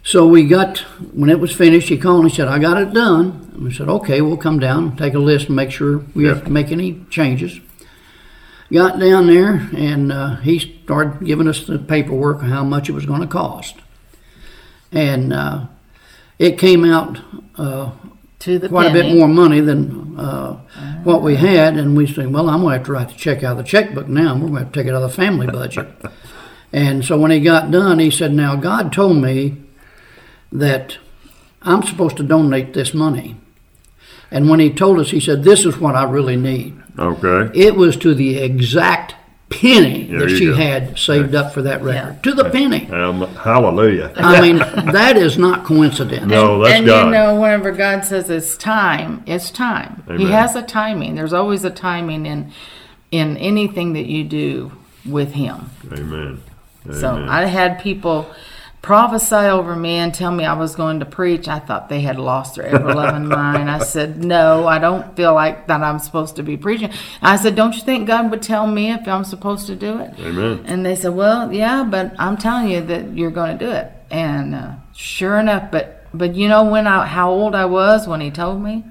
So we got when it was finished. He called and he said, "I got it done." And we said, "Okay, we'll come down, take a list, and make sure we have to make any changes." Got down there, and uh, he started giving us the paperwork of how much it was going to cost, and uh, it came out uh, To the quite a bit more money than uh, what we had, and we said, "Well, I'm going to have to write the check out of the checkbook now. and We're going to take it out of the family budget." and so when he got done, he said, "Now God told me that I'm supposed to donate this money." And when he told us, he said, "This is what I really need." Okay. It was to the exact penny There that she go. had saved up for that record. Yeah. To the penny. Um, hallelujah. I mean, that is not coincidence. No, that's and God. you know, whenever God says it's time, it's time. He has a timing. There's always a timing in in anything that you do with Him. Amen. So I had people prophesy over me and tell me I was going to preach. I thought they had lost their ever loving mind. I said, No, I don't feel like that I'm supposed to be preaching. I said, Don't you think God would tell me if I'm supposed to do it? Amen. And they said, "Well, yeah, but I'm telling you that you're going to do it." And uh, sure enough, but but you know when I how old I was when he told me?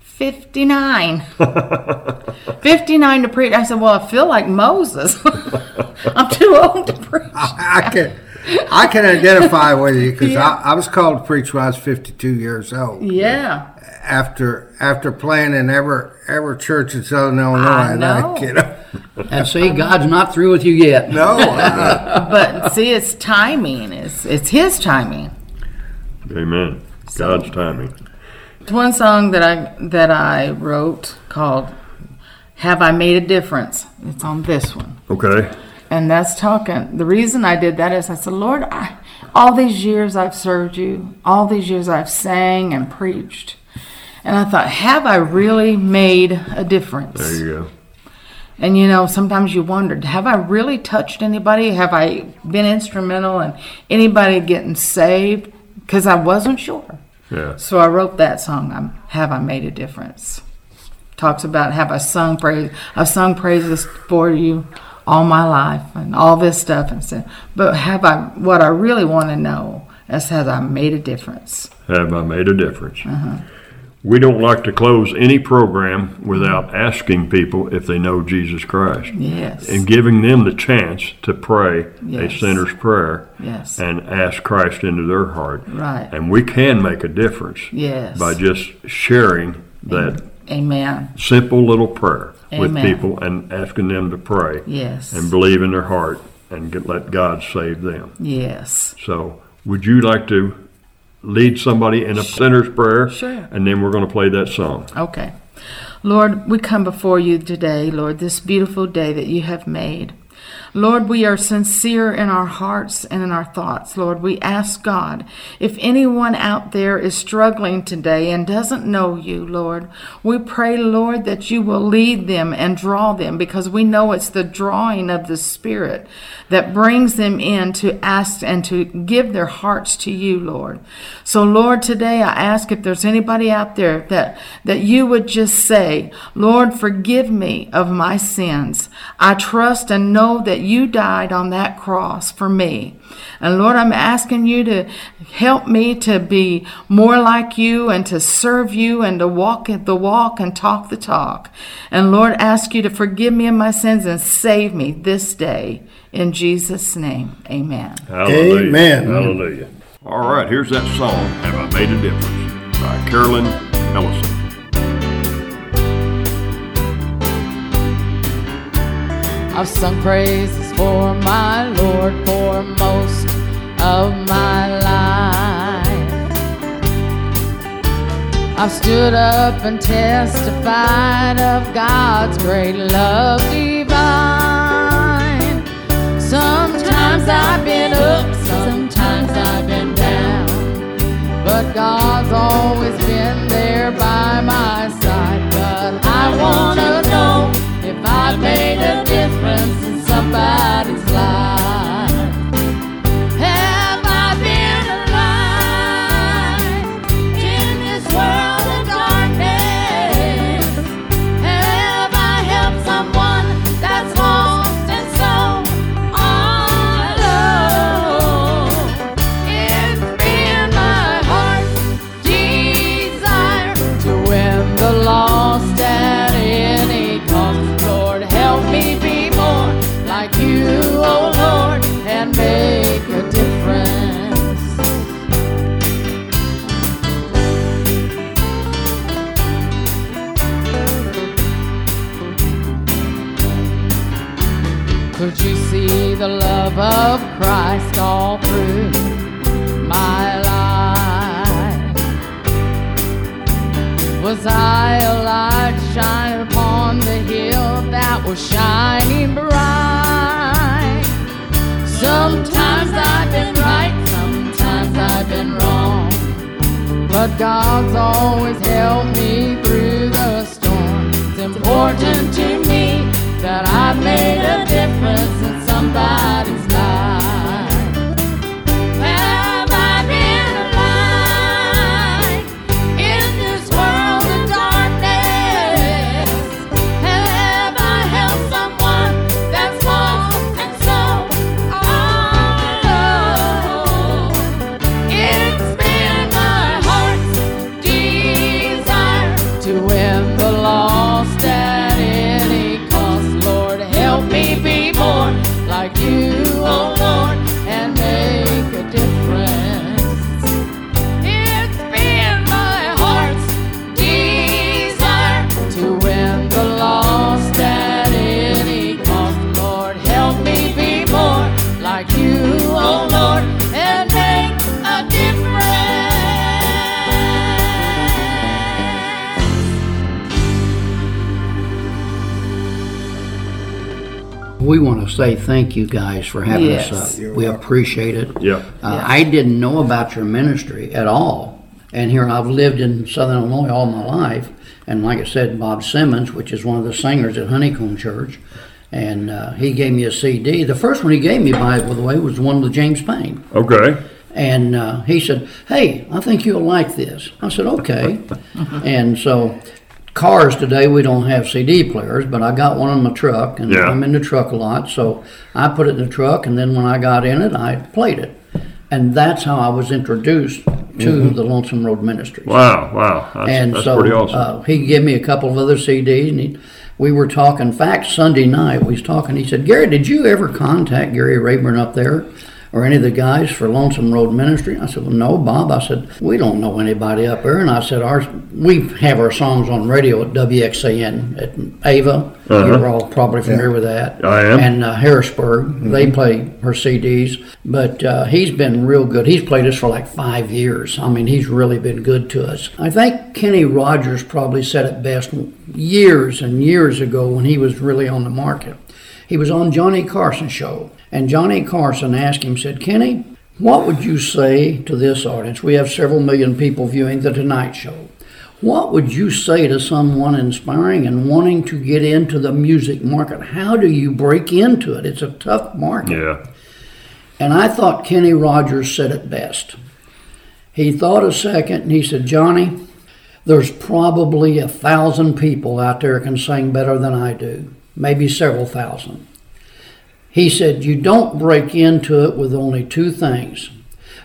59. 59 to preach. I said, "Well, I feel like Moses. I'm too old to preach." I can I can identify with you because I, I was called to preach when I was 52 years old. Yeah. After after playing in every every church in Southern Illinois, I and I, know. you know, And see, God's not through with you yet. no, uh, But see, it's timing. It's it's His timing. Amen. God's timing. It's one song that I that I wrote called "Have I Made a Difference." It's on this one. Okay. And that's talking. The reason I did that is I said, Lord, I, all these years I've served you, all these years I've sang and preached. And I thought, have I really made a difference? There you go. And you know, sometimes you wondered, have I really touched anybody? Have I been instrumental in anybody getting saved? Because I wasn't sure. Yeah. So I wrote that song. I'm, have I made a difference? Talks about have I sung praise? I've sung praises for you all my life and all this stuff and said, but have I? What I really want to know is has I made a difference? Have I made a difference? Uh-huh. We don't like to close any program without asking people if they know Jesus Christ Yes. and giving them the chance to pray Yes. a sinner's prayer yes. and ask Christ into their heart. right. And we can make a difference Yes. by just sharing that Amen. simple little prayer with people and asking them to pray Yes. and believe in their heart and get, let God save them. yes. So, would you like to lead somebody in a sinner's prayer? Sure. And then we're going to play that song. Okay. Lord, we come before you today, Lord, this beautiful day that you have made. Lord, we are sincere in our hearts and in our thoughts. Lord, we ask God, if anyone out there is struggling today and doesn't know you, Lord, we pray, Lord, that you will lead them and draw them because we know it's the drawing of the Spirit that brings them in to ask and to give their hearts to you, Lord. So, Lord, today I ask if there's anybody out there that, that you would just say, Lord, forgive me of my sins. I trust and know that you died on that cross for me. And Lord, I'm asking you to help me to be more like you and to serve you and to walk the walk and talk the talk. And Lord, ask you to forgive me of my sins and save me this day. In Jesus' name, amen. Hallelujah. Amen. Hallelujah. All right, here's that song, Have I Made a Difference, by Carolyn Ellison. I've sung praises for my Lord for most of my life. I've stood up and testified of God's great love divine. Sometimes I've been up, sometimes I've been down. But God's always been there by my side. But I wanna know if I've made a nobody through my life. Was I a light shine upon the hill that was shining bright? Sometimes I've been right, sometimes I've been wrong. But God's always helped me through the storm. It's important to me that I've made a difference in somebody's like you, oh say thank you guys for having Yes. us up. We appreciate it. Yeah. Uh, I didn't know about your ministry at all. And here I've lived in Southern Illinois all my life. And like I said, Bob Simmons, which is one of the singers at Honeycomb Church, and uh, he gave me a CD. The first one he gave me, by the way, was one with James Payne. Okay. And uh, he said, Hey, I think you'll like this. I said, Okay. and so, cars today, we don't have CD players, but I got one in my truck, and Yeah. I'm in the truck a lot. So, I put it in the truck, and then when I got in it, I played it. And that's how I was introduced to the Lonesome Road Ministries. Wow. Wow. That's, And that's so pretty awesome. uh, he gave me a couple of other CDs, and he, we were talking. In fact, Sunday night we was talking. He said, "Gary, did you ever contact Gary Rayburn up there, or any of the guys for Lonesome Road Ministry?" I said, "Well, no, Bob." I said, "We don't know anybody up there." And I said, "Our we have our songs on radio at WXAN at Ava. You're all probably familiar with that. I am. And uh, Harrisburg, they play her CDs. But uh, he's been real good. He's played us for like five years. I mean, he's really been good to us. I think Kenny Rogers probably said it best years and years ago when he was really on the market. He was on Johnny Carson show, and Johnny Carson asked him, said, Kenny, what would you say to this audience? We have several million people viewing the Tonight Show. What would you say to someone inspiring and wanting to get into the music market? How do you break into it? It's a tough market. yeah. And I thought Kenny Rogers said it best. He thought a second and he said, Johnny, there's probably a thousand people out there can sing better than I do, maybe several thousand. He said, You don't break into it with only two things.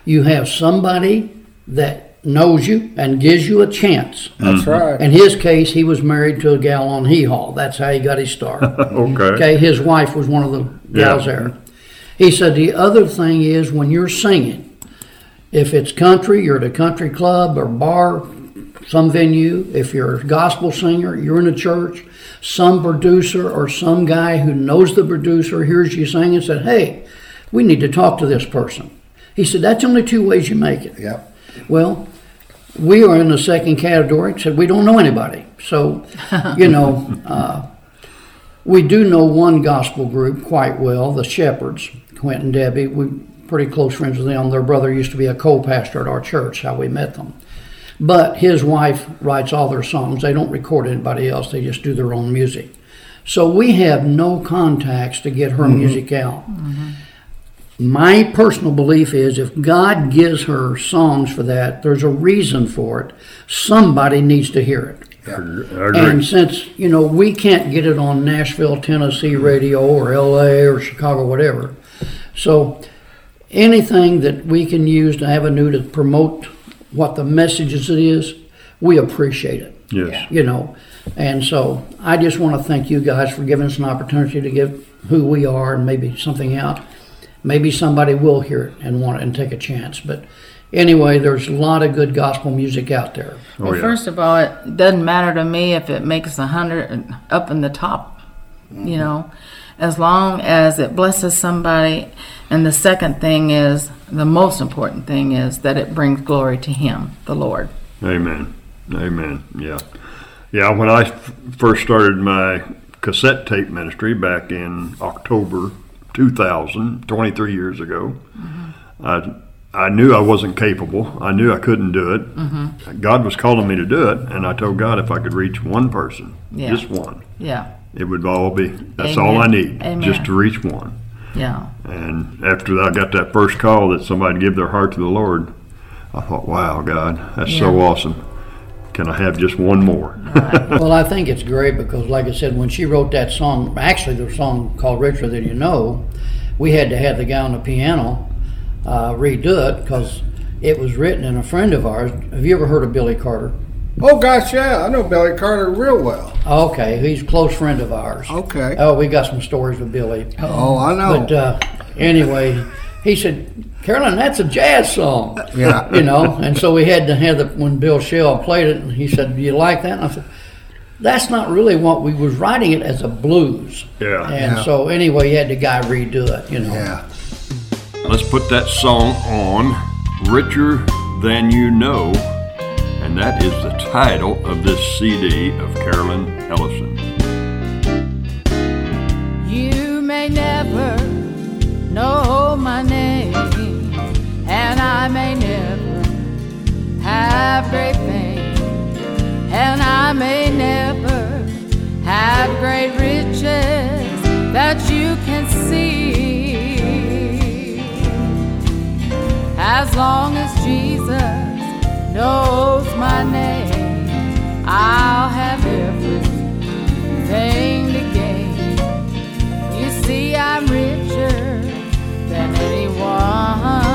You have somebody that knows you and gives you a chance. That's mm-hmm. right. In his case, he was married to a gal on Hee Haw. That's how he got his start. Okay. Okay, his wife was one of the gals Yeah. there. He said the other thing is when you're singing, if it's country, you're at a country club or bar, some venue. If you're a gospel singer, you're in a church. Some producer or some guy who knows the producer hears you sing and said, "Hey, we need to talk to this person." He said that's only two ways you make it. Yep. Well, we are in the second category. Said we don't know anybody, so you know. Uh, we do know one gospel group quite well, the Shepherds, Quentin and Debbie. We're pretty close friends with them. Their brother used to be a co-pastor at our church, how we met them. But his wife writes all their songs. They don't record anybody else. They just do their own music. So we have no contacts to get her music out. My personal belief is if God gives her songs for that, there's a reason for it. Somebody needs to hear it. And since, you know, we can't get it on Nashville, Tennessee radio or LA or Chicago, whatever. So anything that we can use to avenue to promote what the messages it is, we appreciate it. yes. You know. And so I just want to thank you guys for giving us an opportunity to give who we are and maybe something out. Maybe somebody will hear it and want it and take a chance. But anyway, there's a lot of good gospel music out there. Oh, well, yeah. first of all, it doesn't matter to me if it makes a hundred up in the top, you know. As long as it blesses somebody. And the second thing is, the most important thing is that it brings glory to Him, the Lord. Amen. Amen. Yeah. Yeah, when I f- first started my cassette tape ministry back in October 2000, 23 years ago, mm-hmm. I, I knew I wasn't capable. I knew I couldn't do it. Mm-hmm. God was calling me to do it, and I told God if I could reach one person, Yeah. just one, Yeah, it would all be, that's all I need, Amen. just to reach one. yeah, And after I got that first call that somebody give their heart to the Lord, I thought, wow, God, that's so awesome. Can I have just one more? Well, I think it's great because, like I said, when she wrote that song, actually the song called "Richer Than You Know," we had to have the guy on the piano uh, redo it because it was written in a friend of ours. Have you ever heard of Billy Carter? Oh gosh, yeah, I know Billy Carter real well. Okay, he's a close friend of ours. Okay. Oh, we got some stories with Billy. Oh, I know. But uh, anyway, he said, Carolyn, that's a jazz song. Yeah. You know, and so we had to have the, when Bill Shell played it, and he said, Do you like that? And I said, That's not really what we was writing it as a blues. Yeah. And Yeah. so anyway, you had the guy redo it, you know. yeah. Let's put that song on, Richer Than You Know, and that is the title of this CD of Carolyn Ellison. You may never know my name, and I may never have great fame, and I may never have great riches that you can see. As long as Jesus knows my name, I'll have everything to gain. You see, I'm richer than anyone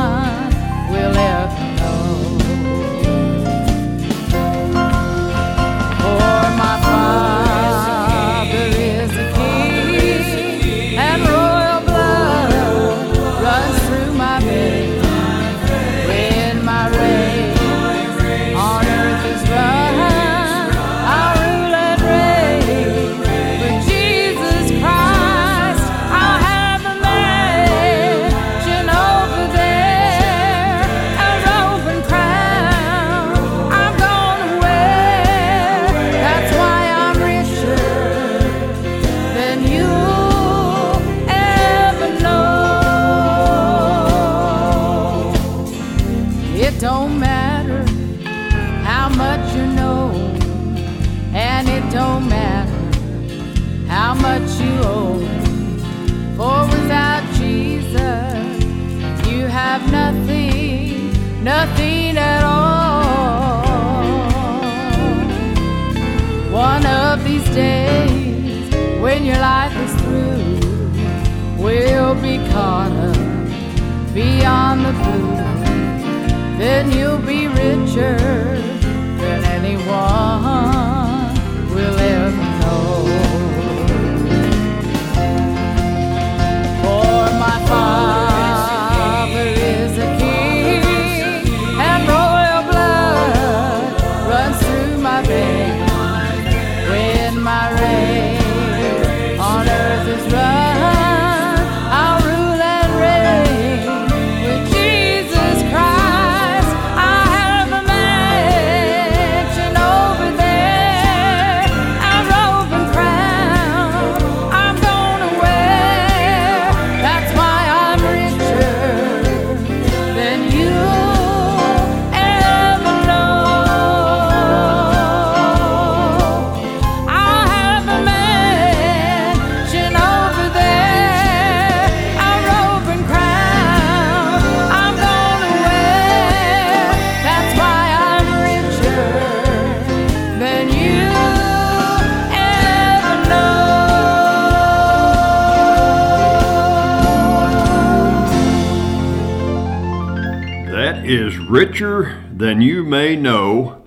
is Richer Than You May Know,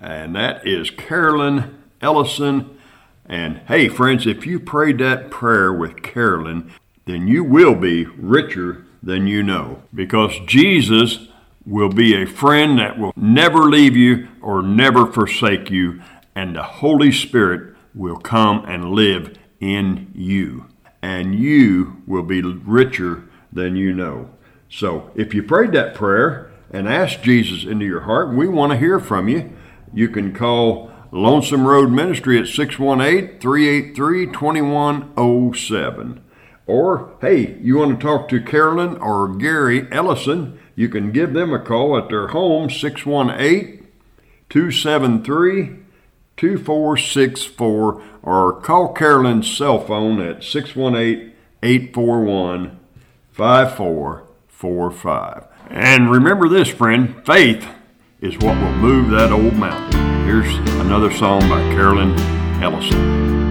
and that is Carolyn Ellison. And hey, friends, if you prayed that prayer with Carolyn, then you will be richer than you know because Jesus will be a friend that will never leave you or never forsake you, and the Holy Spirit will come and live in you. and you will be richer than you know. So if you prayed that prayer and ask Jesus into your heart, we want to hear from you. You can call Lonesome Road Ministry at 618 383 2107. Or, hey, you want to talk to Carolyn or Gary Ellison, you can give them a call at their home, 618 273 2464, or call Carolyn's cell phone at 618 841 5445. And remember this, friend faith is what will move that old mountain. Here's another song by Carolyn Ellison.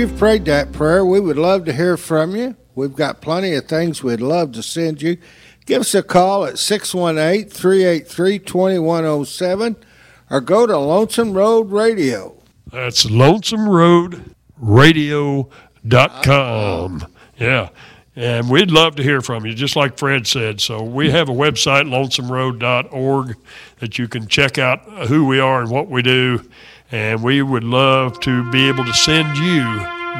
You've prayed that prayer, we would love to hear from you. We've got plenty of things we'd love to send you. Give us a call at 618 383 2107 or go to Lonesome Road Radio. That's lonesomeroadradio.com. Yeah. And we'd love to hear from you, just like Fred said. So we have a website, lonesomeroad.org, that you can check out who we are and what we do. And we would love to be able to send you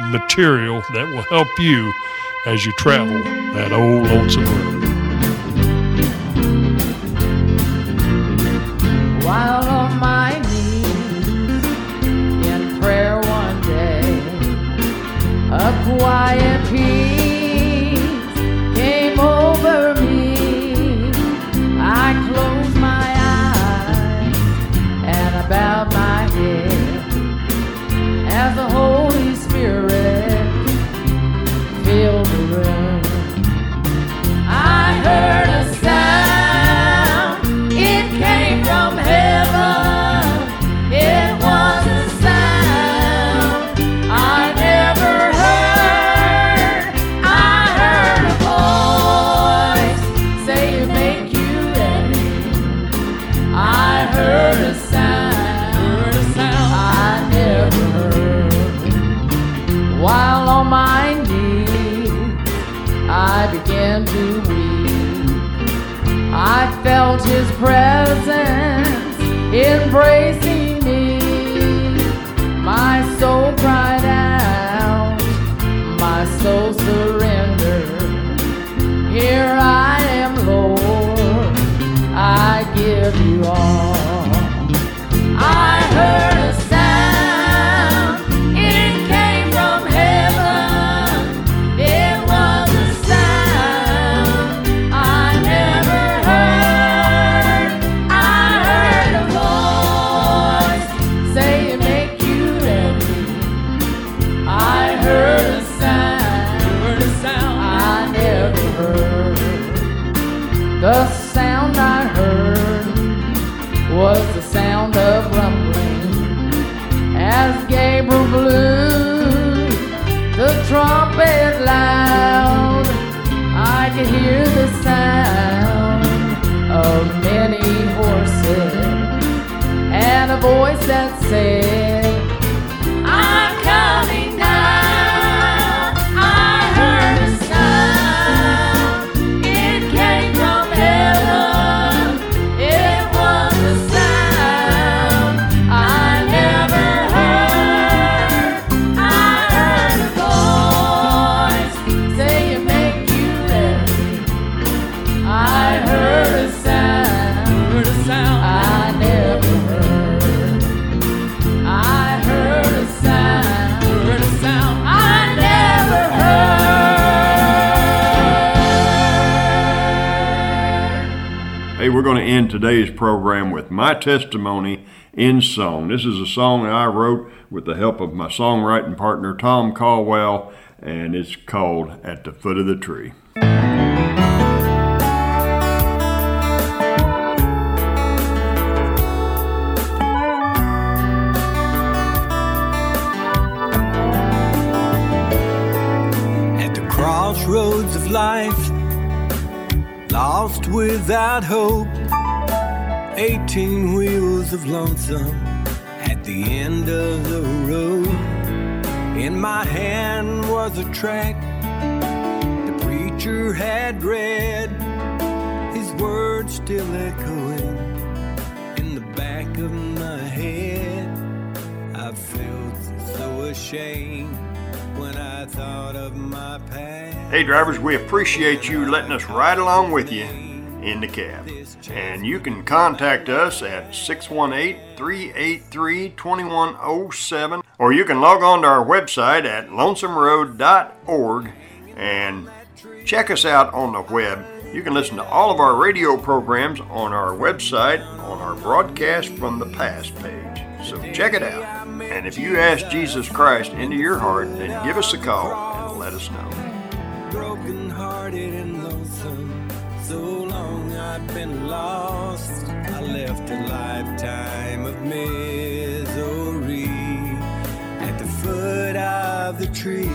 material that will help you as you travel that old lonesome road. While on my knees in prayer one day, a quiet peace came over me. I closed my eyes and I I program with my testimony in song. This is a song that I wrote with the help of my songwriting partner, Tom Caldwell, and it's called At the Foot of the Tree. At the crossroads of life, lost without hope. 18 wheels of lonesome at the end of the road. In my hand was a track the preacher had read, his words still echoing in the back of my head. I felt so ashamed when I thought of my past. Hey, drivers, we appreciate you letting us ride along with you in the cab. And you can contact us at 618 383 2107, or you can log on to our website at lonesomeroad.org and check us out on the web. You can listen to all of our radio programs on our website on our broadcast from the past page. So check it out. And if you ask Jesus Christ into your heart, then give us a call and let us know. broken hearted and lonesome. So I've been lost. I left a lifetime of misery at the foot of the tree.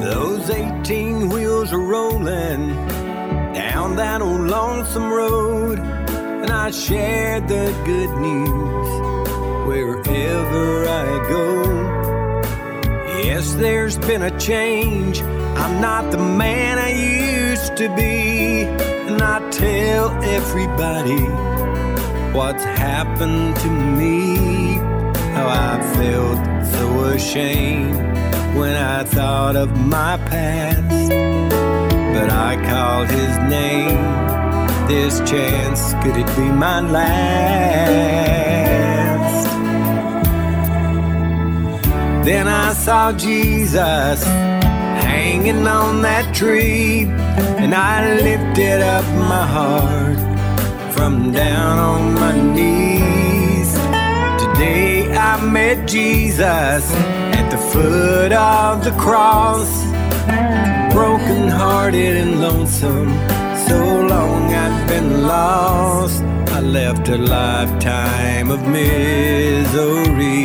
Those 18 wheels are rolling down that old lonesome lonesome road and I share the good news wherever I go. Yes, there's been a change. I'm not the man I used to be. And I tell everybody what's happened to me. How I felt so ashamed when I thought of my past. But I called his name. This chance, could it be my last? Then I saw Jesus hanging on that tree, and I lifted up my heart from down on my knees. Today I met Jesus at the foot of the cross, broken hearted and lonesome. So long I'd been lost. I left a lifetime of misery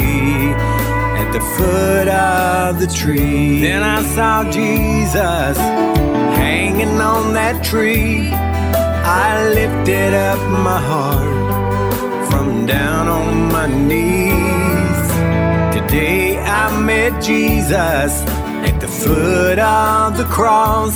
at the foot of the tree. Then I saw Jesus hanging on that tree. I lifted up my heart from down on my knees. Today I met Jesus at the foot of the cross.